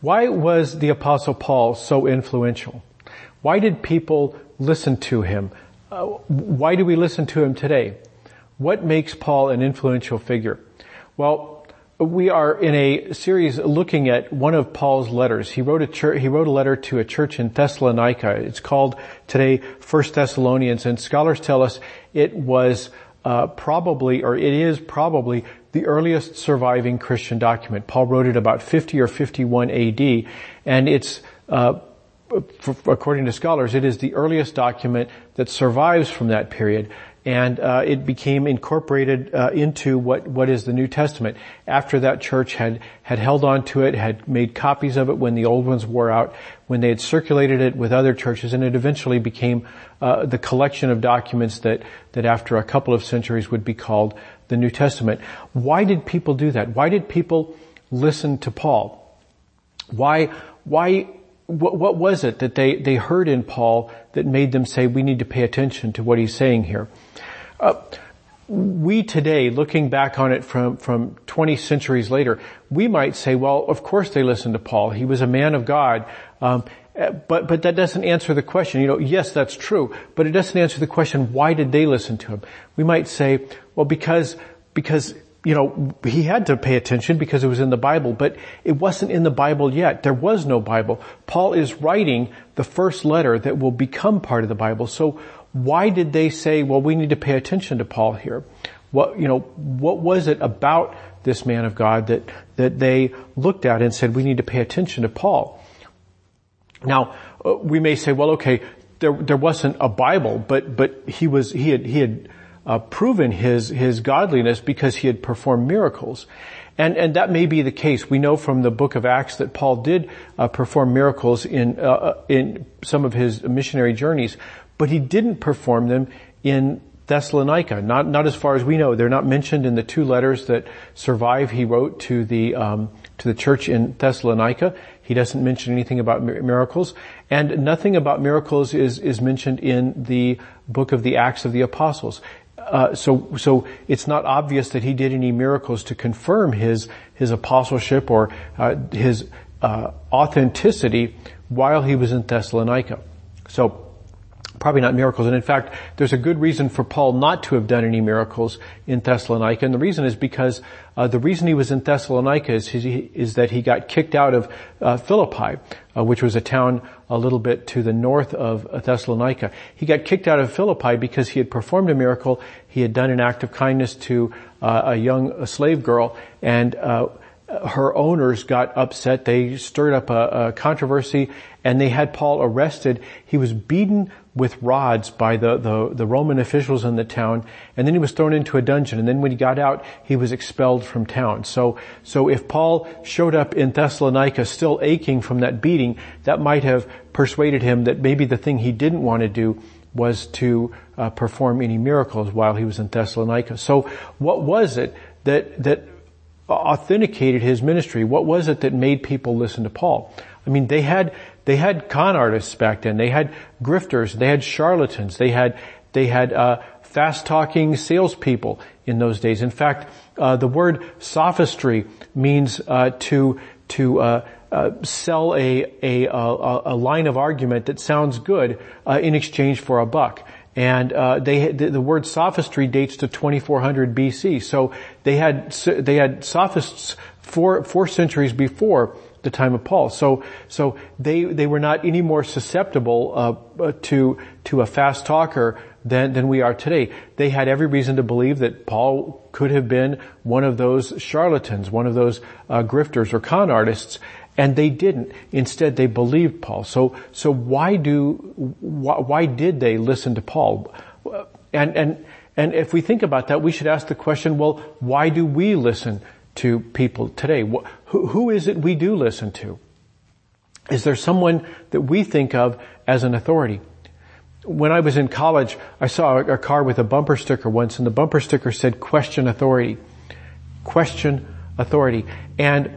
Why was the apostle Paul so influential? Why did people listen to him? Uh, why do we listen to him today? What makes Paul an influential figure? Well, we are in a series looking at one of Paul's letters. He wrote a church, he wrote a letter to a church in Thessalonica. It's called today First Thessalonians, and scholars tell us it was uh, probably, or it is probably the earliest surviving Christian document. Paul wrote it about 50 or 51 AD, and it's, uh, according to scholars, it is the earliest document that survives from that period and uh, it became incorporated uh, into what what is the New Testament. After that church had had held on to it, had made copies of it when the old ones wore out, when they had circulated it with other churches, and it eventually became uh, the collection of documents that that after a couple of centuries would be called the New Testament. Why did people do that? Why did people listen to Paul? Why why what, what was it that they, they heard in Paul that made them say, we need to pay attention to what he's saying here? Uh, we today, looking back on it from, from 20 centuries later, we might say, well, of course they listened to Paul. He was a man of God. Um, but, but that doesn't answer the question. You know, yes, that's true, but it doesn't answer the question, why did they listen to him? We might say, well, because, because you know, he had to pay attention because it was in the Bible, but it wasn't in the Bible yet. There was no Bible. Paul is writing the first letter that will become part of the Bible. So why did they say, well, we need to pay attention to Paul here? What, you know, what was it about this man of God that, that they looked at and said, we need to pay attention to Paul? Now, uh, we may say, well, okay, there, there wasn't a Bible, but, but he was, he had, he had, uh, proven his his godliness because he had performed miracles. And, and that may be the case. We know from the book of Acts that Paul did uh, perform miracles in uh, uh, in some of his missionary journeys, but he didn't perform them in Thessalonica. Not not as far as we know. They're not mentioned in the two letters that survive. He wrote to the um, to the church in Thessalonica. He doesn't mention anything about miracles, and nothing about miracles is is mentioned in the book of the Acts of the Apostles. Uh, so so it's not obvious that he did any miracles to confirm his his apostleship or uh, his uh, authenticity while he was in Thessalonica. So probably not miracles. And in fact, there's a good reason for Paul not to have done any miracles in Thessalonica. And the reason is because uh, the reason he was in Thessalonica is, he, is that he got kicked out of uh, Philippi, uh, which was a town a little bit to the north of Thessalonica. He got kicked out of Philippi because he had performed a miracle. He had done an act of kindness to uh, a young slave girl, and uh, her owners got upset. They stirred up a, a, controversy and they had Paul arrested. He was beaten with rods by the, the, the, Roman officials in the town and then he was thrown into a dungeon and then when he got out, he was expelled from town. So, so if Paul showed up in Thessalonica still aching from that beating, that might have persuaded him that maybe the thing he didn't want to do was to uh, perform any miracles while he was in Thessalonica. So what was it that, that authenticated his ministry? What was it that made people listen to Paul? I mean, they had, they had con artists back then. They had grifters. They had charlatans. They had, they had, uh, fast talking salespeople in those days. In fact, uh, the word sophistry means, uh, to, to, uh, uh, sell a, a, a, a, line of argument that sounds good uh, in exchange for a buck. And uh, they the, word sophistry dates to 2400 BC. So they had they had sophists four four centuries before the time of Paul. So so they they were not any more susceptible uh, to to a fast talker than than we are today. They had every reason to believe that Paul could have been one of those charlatans, one of those uh, grifters or con artists, and they didn't. Instead, they believed Paul. So, so why do, why, why did they listen to Paul? And, and, and if we think about that, we should ask the question, well, why do we listen to people today? Who, who is it we do listen to? Is there someone that we think of as an authority? When I was in college, I saw a car with a bumper sticker once and the bumper sticker said question authority. Question authority. And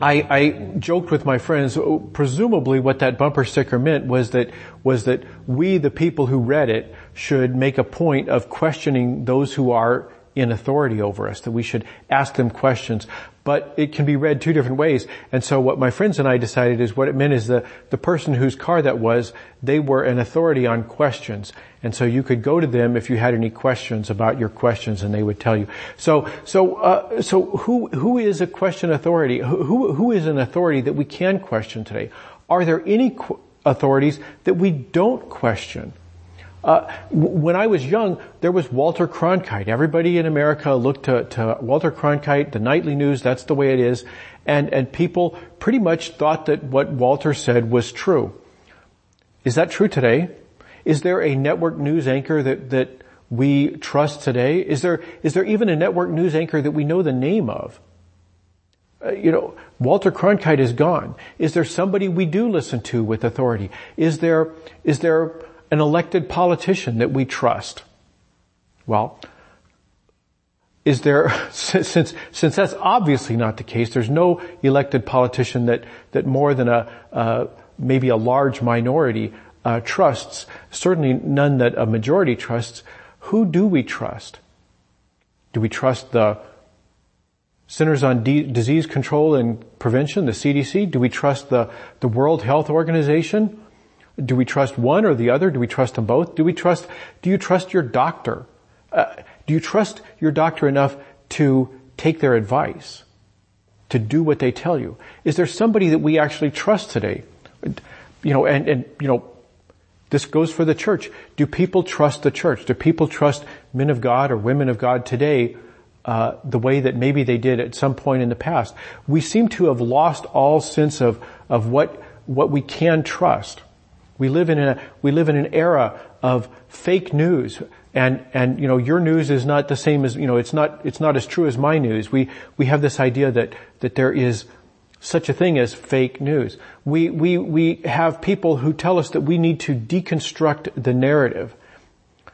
I, I, joked with my friends, oh, presumably what that bumper sticker meant was that, was that we, the people who read it, should make a point of questioning those who are in authority over us, that we should ask them questions. But it can be read two different ways. And so what my friends and I decided is what it meant is the, the person whose car that was, they were an authority on questions. And so you could go to them if you had any questions about your questions and they would tell you. So, so, uh, so who, who is a question authority? Who, who is an authority that we can question today? Are there any qu- authorities that we don't question? Uh, when I was young, there was Walter Cronkite. Everybody in America looked to, to, Walter Cronkite, the nightly news, that's the way it is. And, and people pretty much thought that what Walter said was true. Is that true today? Is there a network news anchor that, that we trust today? Is there, is there even a network news anchor that we know the name of? Uh, you know, Walter Cronkite is gone. Is there somebody we do listen to with authority? Is there, is there an elected politician that we trust? Well, is there, since, since that's obviously not the case, there's no elected politician that, that more than a, uh, maybe a large minority uh, trusts, certainly none that a majority trusts, who do we trust? Do we trust the Centers on D- Disease Control and Prevention, the CDC? Do we trust the, the World Health Organization? Do we trust one or the other? Do we trust them both? Do we trust, do you trust your doctor? Uh, do you trust your doctor enough to take their advice? To do what they tell you? Is there somebody that we actually trust today? You know, and, and, you know, this goes for the church. Do people trust the church? Do people trust men of God or women of God today uh, the way that maybe they did at some point in the past? We seem to have lost all sense of of what what we can trust. We live in a we live in an era of fake news, and and you know your news is not the same as you know it's not it's not as true as my news. We we have this idea that that there is such a thing as fake news. We, we, we have people who tell us that we need to deconstruct the narrative.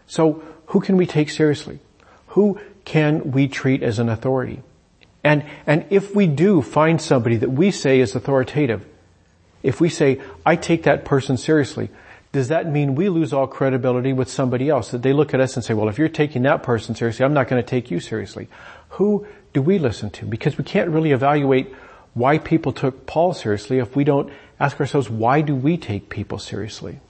So who can we take seriously? Who can we treat as an authority? And, and if we do find somebody that we say is authoritative, if we say, I take that person seriously, does that mean we lose all credibility with somebody else? That they look at us and say, well, if you're taking that person seriously, I'm not going to take you seriously. Who do we listen to? Because we can't really evaluate why people took Paul seriously if we don't ask ourselves, why do we take people seriously?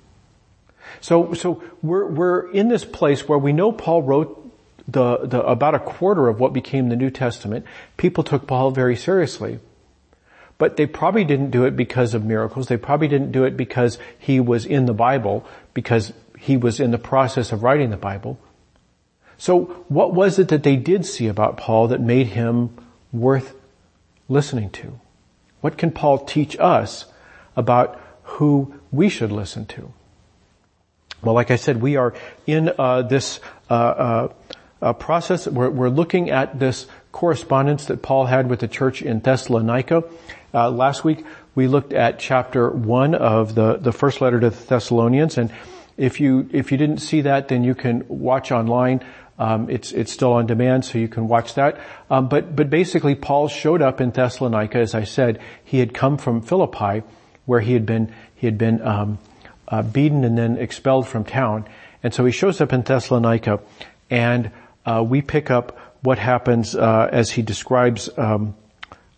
So, so we're, we're in this place where we know Paul wrote the, the, about a quarter of what became the New Testament. People took Paul very seriously. But they probably didn't do it because of miracles. They probably didn't do it because he was in the Bible, because he was in the process of writing the Bible. So what was it that they did see about Paul that made him worth listening to? What can Paul teach us about who we should listen to? Well, like I said, we are in uh, this uh, uh, uh, process. We're, we're, looking at this correspondence that Paul had with the church in Thessalonica. Uh, last week we looked at chapter one of the the first letter to the Thessalonians, and if you if you didn't see that, then you can watch online um, it's it's still on demand, so you can watch that. Um, but but basically, Paul showed up in Thessalonica. As I said, he had come from Philippi, where he had been he had been um, uh, beaten and then expelled from town, and so he shows up in Thessalonica, and uh, we pick up what happens uh, as he describes um,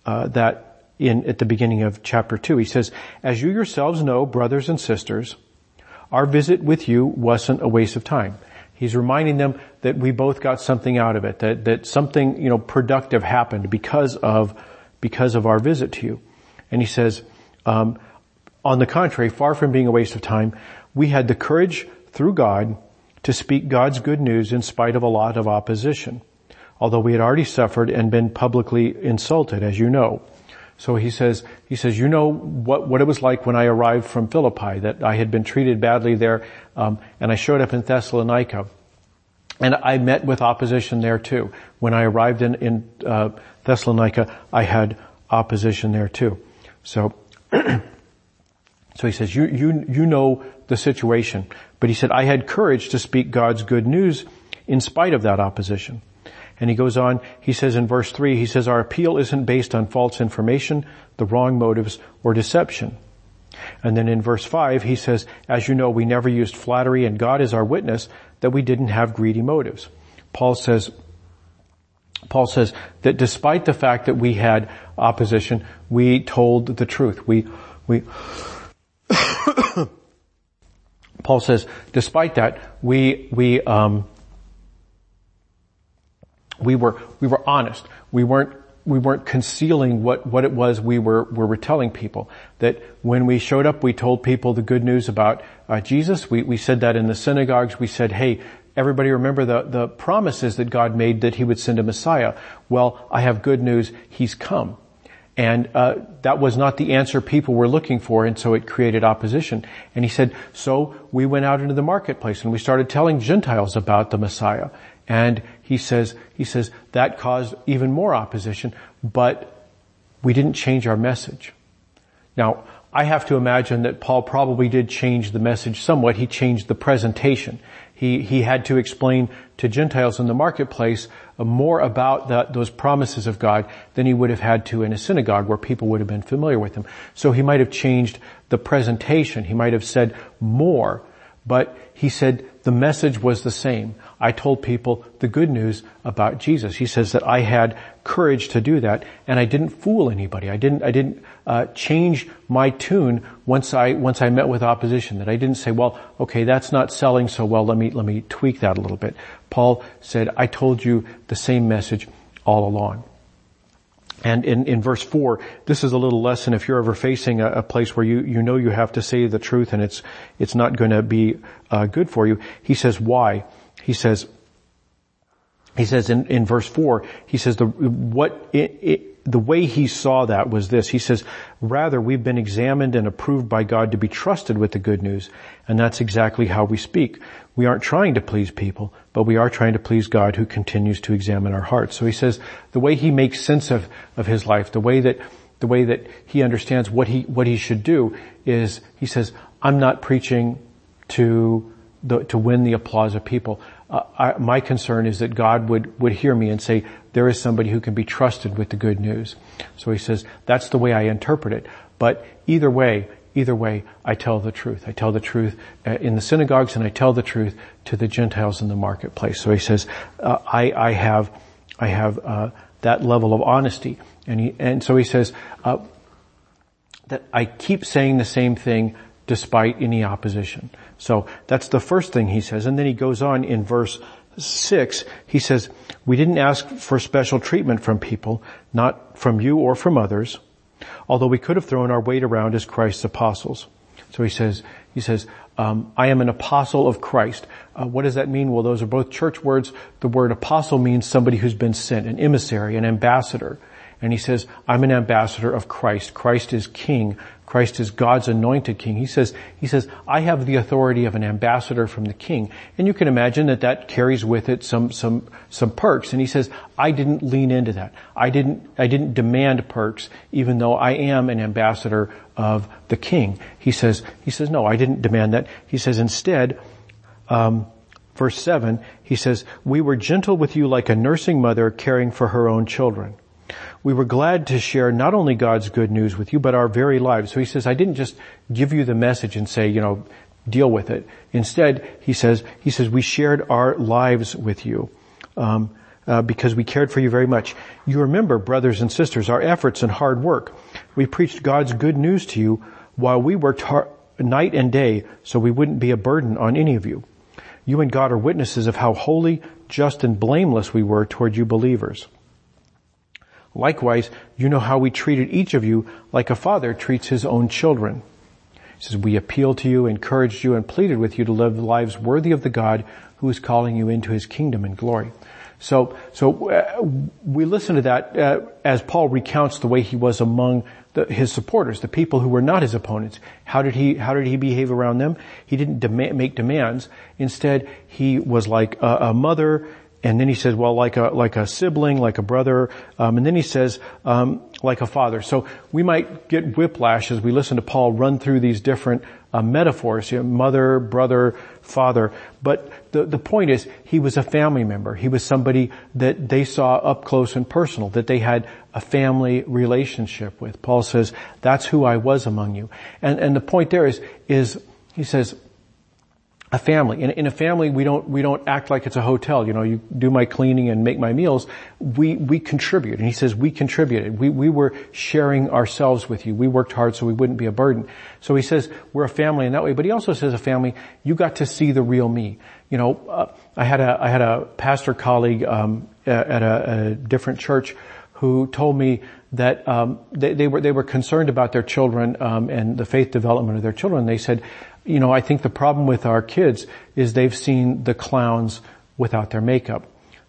uh, that in at the beginning of chapter two. He says, "As you yourselves know, brothers and sisters, our visit with you wasn't a waste of time." He's reminding them that we both got something out of it, that, that something, you know, productive happened because of, because of our visit to you. And he says, um, on the contrary, far from being a waste of time, we had the courage through God to speak God's good news in spite of a lot of opposition, although we had already suffered and been publicly insulted, as you know. So he says, he says, you know what, what it was like when I arrived from Philippi, that I had been treated badly there, um, and I showed up in Thessalonica. And I met with opposition there too. When I arrived in, in uh, Thessalonica, I had opposition there too. So, so he says, you, you, you know the situation. But he said, I had courage to speak God's good news in spite of that opposition. And he goes on, he says in verse three, he says, our appeal isn't based on false information, the wrong motives, or deception. And then in verse five, he says, as you know, we never used flattery and God is our witness that we didn't have greedy motives. Paul says, Paul says that despite the fact that we had opposition, we told the truth. We, we, Paul says, despite that, we, we, um, we were, we were honest. We weren't, we weren't concealing what, what it was we were, we were telling people. That when we showed up, we told people the good news about uh, Jesus. We, we said that in the synagogues. We said, hey, everybody remember the, the promises that God made that he would send a Messiah. Well, I have good news. He's come. And uh, that was not the answer people were looking for, and so it created opposition. And he said, so we went out into the marketplace and we started telling Gentiles about the Messiah. And he says, he says that caused even more opposition, but we didn't change our message. Now, I have to imagine that Paul probably did change the message somewhat. He changed the presentation. He, he had to explain to Gentiles in the marketplace more about that, those promises of God than he would have had to in a synagogue where people would have been familiar with him. So he might have changed the presentation. He might have said more, but he said the message was the same. I told people the good news about Jesus. He says that I had courage to do that and I didn't fool anybody. I didn't, I didn't, uh, change my tune once I, once I met with opposition. That I didn't say, well, okay, that's not selling so well. Let me, let me tweak that a little bit. Paul said, I told you the same message all along. And in, in verse four, this is a little lesson if you're ever facing a, a, place where you, you know you have to say the truth and it's, it's not going to be uh, good for you. He says, why? He says, he says in, in verse four, he says the, what, it, it, the way he saw that was this. He says, rather we've been examined and approved by God to be trusted with the good news. And that's exactly how we speak. We aren't trying to please people, but we are trying to please God who continues to examine our hearts. So he says the way he makes sense of, of his life, the way that, the way that he understands what he, what he should do is, he says, I'm not preaching to the, to win the applause of people uh, I, my concern is that God would, would hear me and say, there is somebody who can be trusted with the good news. So he says, that's the way I interpret it. But either way, either way, I tell the truth. I tell the truth uh, in the synagogues and I tell the truth to the Gentiles in the marketplace. So he says, uh, I, I have, I have, uh, that level of honesty. And he, and so he says, uh, that I keep saying the same thing despite any opposition. So that's the first thing he says. And then he goes on in verse six, he says, we didn't ask for special treatment from people, not from you or from others, although we could have thrown our weight around as Christ's apostles. So he says, he says, um, I am an apostle of Christ. Uh, what does that mean? Well, those are both church words. The word apostle means somebody who's been sent, an emissary, an ambassador. And he says, I'm an ambassador of Christ. Christ is king. Christ is God's anointed king. He says, he says, I have the authority of an ambassador from the king. And you can imagine that that carries with it some, some, some perks. And he says, I didn't lean into that. I didn't, I didn't demand perks, even though I am an ambassador of the king. He says, he says, no, I didn't demand that. He says, instead, um, verse seven, he says, we were gentle with you like a nursing mother caring for her own children we were glad to share not only God's good news with you, but our very lives. So he says, I didn't just give you the message and say, you know, deal with it. Instead, he says, he says, we shared our lives with you. Um, uh, because we cared for you very much. You remember, brothers and sisters, our efforts and hard work. We preached God's good news to you while we worked hard, night and day so we wouldn't be a burden on any of you. You and God are witnesses of how holy, just, and blameless we were toward you believers. Likewise, you know how we treated each of you like a father treats his own children. He says, we appealed to you, encouraged you, and pleaded with you to live lives worthy of the God who is calling you into his kingdom and glory. So, so uh, we listen to that uh, as Paul recounts the way he was among the, his supporters, the people who were not his opponents. How did he how did he behave around them? He didn't make demands. Instead, he was like a, a mother and then he says, well, like a, like a sibling, like a brother. Um, and then he says, um, like a father. So we might get whiplash as we listen to Paul run through these different uh, metaphors, you know, mother, brother, father. But the, the point is, he was a family member. He was somebody that they saw up close and personal, that they had a family relationship with. Paul says, that's who I was among you. And, and the point there is, is, he says, a family. In, in, a family, we don't, we don't act like it's a hotel. You know, you do my cleaning and make my meals. We, we contribute. And he says we contributed. We, we were sharing ourselves with you. We worked hard so we wouldn't be a burden. So he says we're a family in that way. But he also says a family, you got to see the real me. You know, uh, I had a, I had a pastor colleague, um, at a, a different church who told me that um, they, they, were they were concerned about their children um, and the faith development of their children. They said, you know, I think the problem with our kids is they've seen the clowns without their makeup.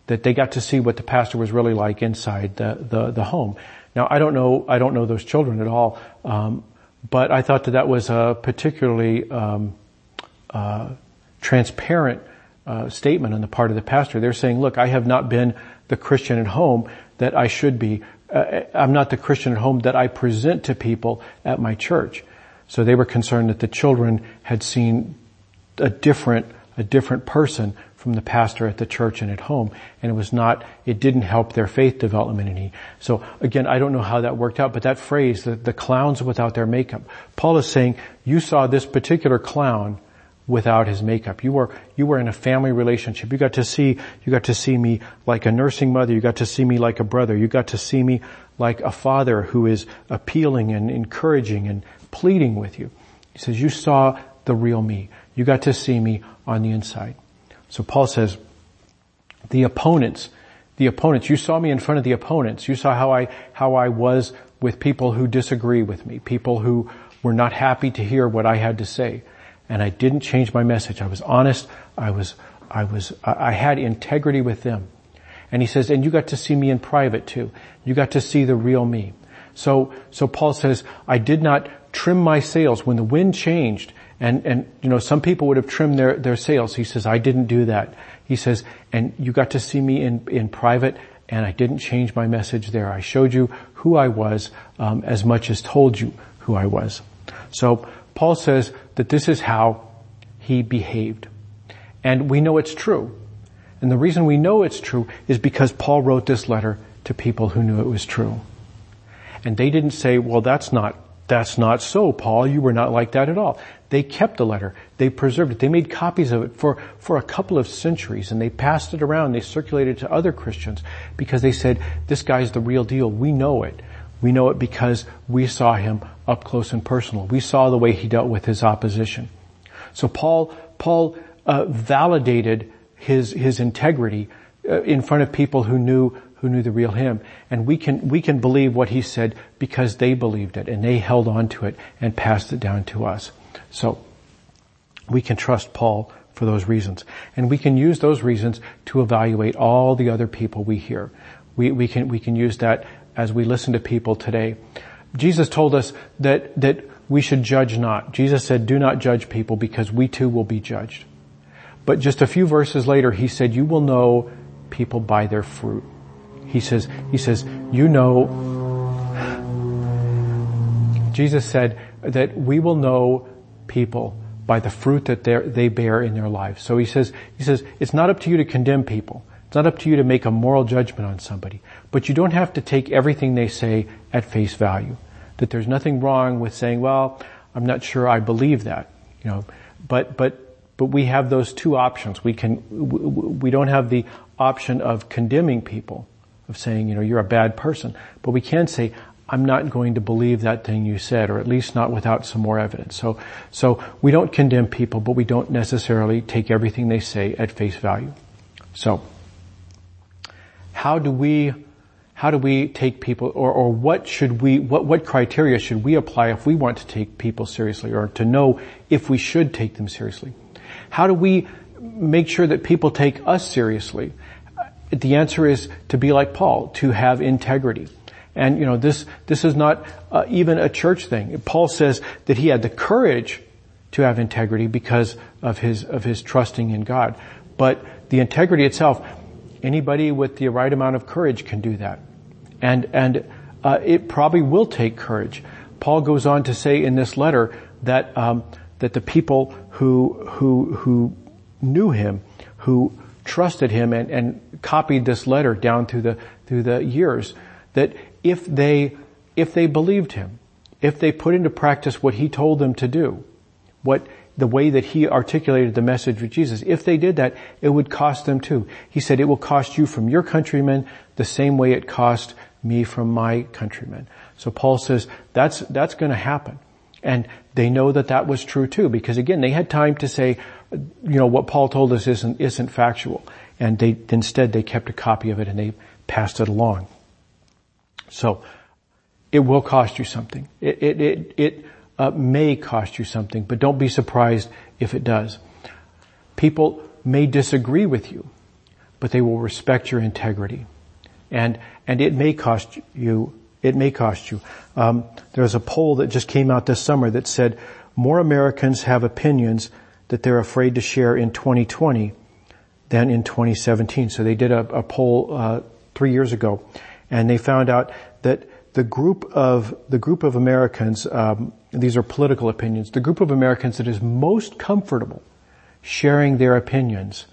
That they got to see what the pastor was really like inside the, the, the home. Now I don't know, I don't know those children at all, um, but I thought that that was a particularly um, uh, transparent uh, statement on the part of the pastor. They're saying, look, I have not been the Christian at home that I should be. Uh, I'm not the Christian at home that I present to people at my church. So they were concerned that the children had seen a different, a different person from the pastor at the church and at home. And it was not, it didn't help their faith development any. So again, I don't know how that worked out, but that phrase, the, the clowns without their makeup. Paul is saying, you saw this particular clown without his makeup. You were, you were in a family relationship. You got to see, you got to see me like a nursing mother. You got to see me like a brother. You got to see me like a father who is appealing and encouraging and pleading with you. He says, you saw the real me. You got to see me on the inside. So Paul says, the opponents, the opponents, you saw me in front of the opponents. You saw how I, how I was with people who disagree with me, people who were not happy to hear what I had to say. And I didn't change my message. I was honest. I was, I was, I had integrity with them. And he says, and you got to see me in private too. You got to see the real me. So, so Paul says, I did not trim my sails when the wind changed and, and, you know, some people would have trimmed their, their sails. He says, I didn't do that. He says, and you got to see me in, in private and I didn't change my message there. I showed you who I was, um, as much as told you who I was. So Paul says that this is how he behaved. And we know it's true. And the reason we know it's true is because Paul wrote this letter to people who knew it was true. And they didn't say, well, that's not, that's not so, Paul. You were not like that at all. They kept the letter. They preserved it. They made copies of it for, for a couple of centuries and they passed it around. They circulated it to other Christians because they said, this guy's the real deal. We know it. We know it because we saw him up close and personal. We saw the way he dealt with his opposition. So Paul, Paul uh, validated his his integrity uh, in front of people who knew who knew the real him. And we can, we can believe what he said because they believed it and they held on to it and passed it down to us. So, we can trust Paul for those reasons. And we can use those reasons to evaluate all the other people we hear. We, we can, we can use that as we listen to people today. Jesus told us that, that we should judge not. Jesus said, do not judge people because we too will be judged. But just a few verses later, he said, you will know people by their fruit. He says, he says, you know, Jesus said that we will know people by the fruit that they bear in their lives. So he says, he says, it's not up to you to condemn people. It's not up to you to make a moral judgment on somebody. But you don't have to take everything they say at face value. That there's nothing wrong with saying, well, I'm not sure I believe that. You know, but, but, but we have those two options. We can, we don't have the option of condemning people of saying, you know, you're a bad person. But we can say, I'm not going to believe that thing you said, or at least not without some more evidence. So, so we don't condemn people, but we don't necessarily take everything they say at face value. So, how do we, how do we take people, or, or what should we, what, what criteria should we apply if we want to take people seriously, or to know if we should take them seriously? How do we make sure that people take us seriously? The answer is to be like Paul, to have integrity. And you know, this, this is not uh, even a church thing. Paul says that he had the courage to have integrity because of his, of his trusting in God. But the integrity itself, anybody with the right amount of courage can do that. And, and, uh, it probably will take courage. Paul goes on to say in this letter that, um, that the people who, who, who knew him, who trusted him and, and copied this letter down through the, through the years, that if they, if they believed him, if they put into practice what he told them to do, what the way that he articulated the message of Jesus. If they did that, it would cost them too. He said, it will cost you from your countrymen the same way it cost me from my countrymen. So Paul says that's, that's gonna happen. And they know that that was true too, because again, they had time to say, you know, what Paul told us isn't, isn't factual. And they, instead they kept a copy of it and they passed it along. So, it will cost you something. It, it, it, it uh, may cost you something, but don't be surprised if it does. People may disagree with you, but they will respect your integrity. And, and it may cost you, it may cost you. Um, there's a poll that just came out this summer that said more Americans have opinions that they're afraid to share in 2020 than in 2017. So they did a, a poll uh, three years ago, and they found out that the group of the group of Americans, um, these are political opinions, the group of Americans that is most comfortable sharing their opinions,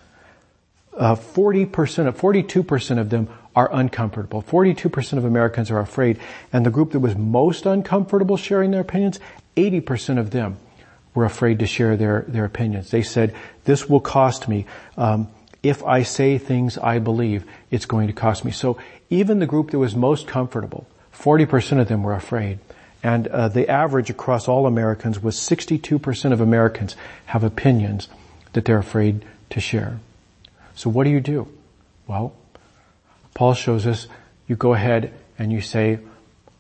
uh, 40% of, 42% of them are uncomfortable. 42% of Americans are afraid. And the group that was most uncomfortable sharing their opinions, 80% of them were afraid to share their, their opinions. They said, this will cost me. Um, if I say things I believe, it's going to cost me. So even the group that was most comfortable, 40% of them were afraid. And uh, the average across all Americans was 62% of Americans have opinions that they're afraid to share. So what do you do? Well, Paul shows us you go ahead and you say,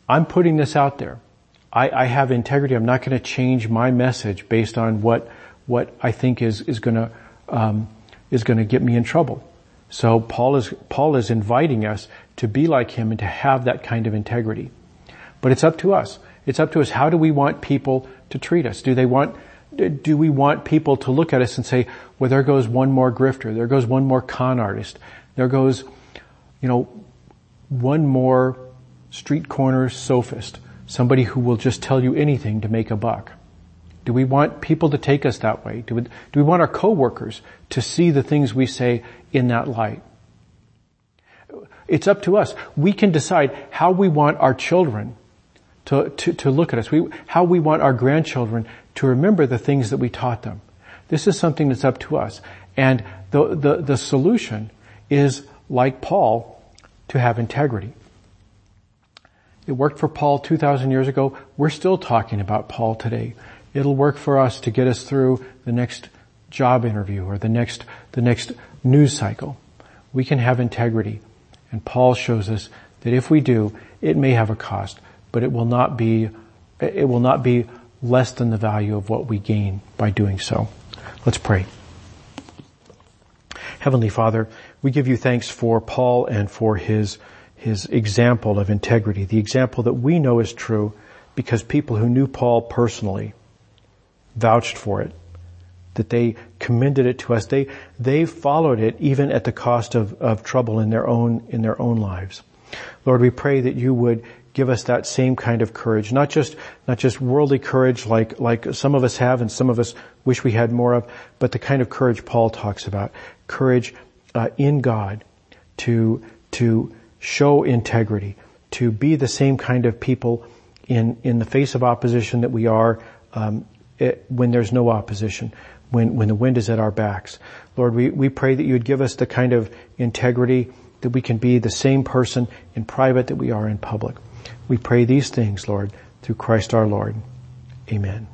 I'm putting this out there. I, I have integrity. I'm not going to change my message based on what what I think is is going to um, is going to get me in trouble. So Paul is Paul is inviting us to be like him and to have that kind of integrity. But it's up to us. It's up to us. How do we want people to treat us? Do they want, do we want people to look at us and say, well, there goes one more grifter. There goes one more con artist. There goes, you know, one more street corner sophist. Somebody who will just tell you anything to make a buck. Do we want people to take us that way? Do we, do we want our coworkers to see the things we say in that light? It's up to us. We can decide how we want our children to, to, to look at us, we, how we want our grandchildren to remember the things that we taught them. This is something that's up to us. And the, the, the solution is, like Paul, to have integrity. It worked for Paul 2,000 years ago. We're still talking about Paul today. It'll work for us to get us through the next job interview or the next, the next news cycle. We can have integrity. And Paul shows us that if we do, it may have a cost, but it will not be, it will not be less than the value of what we gain by doing so. Let's pray. Heavenly Father, we give you thanks for Paul and for his, his example of integrity, the example that we know is true because people who knew Paul personally vouched for it that they commended it to us. They, they followed it even at the cost of, of trouble in their own, in their own lives. Lord, we pray that you would give us that same kind of courage, not just, not just worldly courage like, like some of us have and some of us wish we had more of, but the kind of courage Paul talks about. Courage uh, in God to, to show integrity, to be the same kind of people in, in the face of opposition that we are um, it, when there's no opposition when, when the wind is at our backs. Lord, we, we pray that you would give us the kind of integrity that we can be the same person in private that we are in public. We pray these things, Lord, through Christ our Lord. Amen.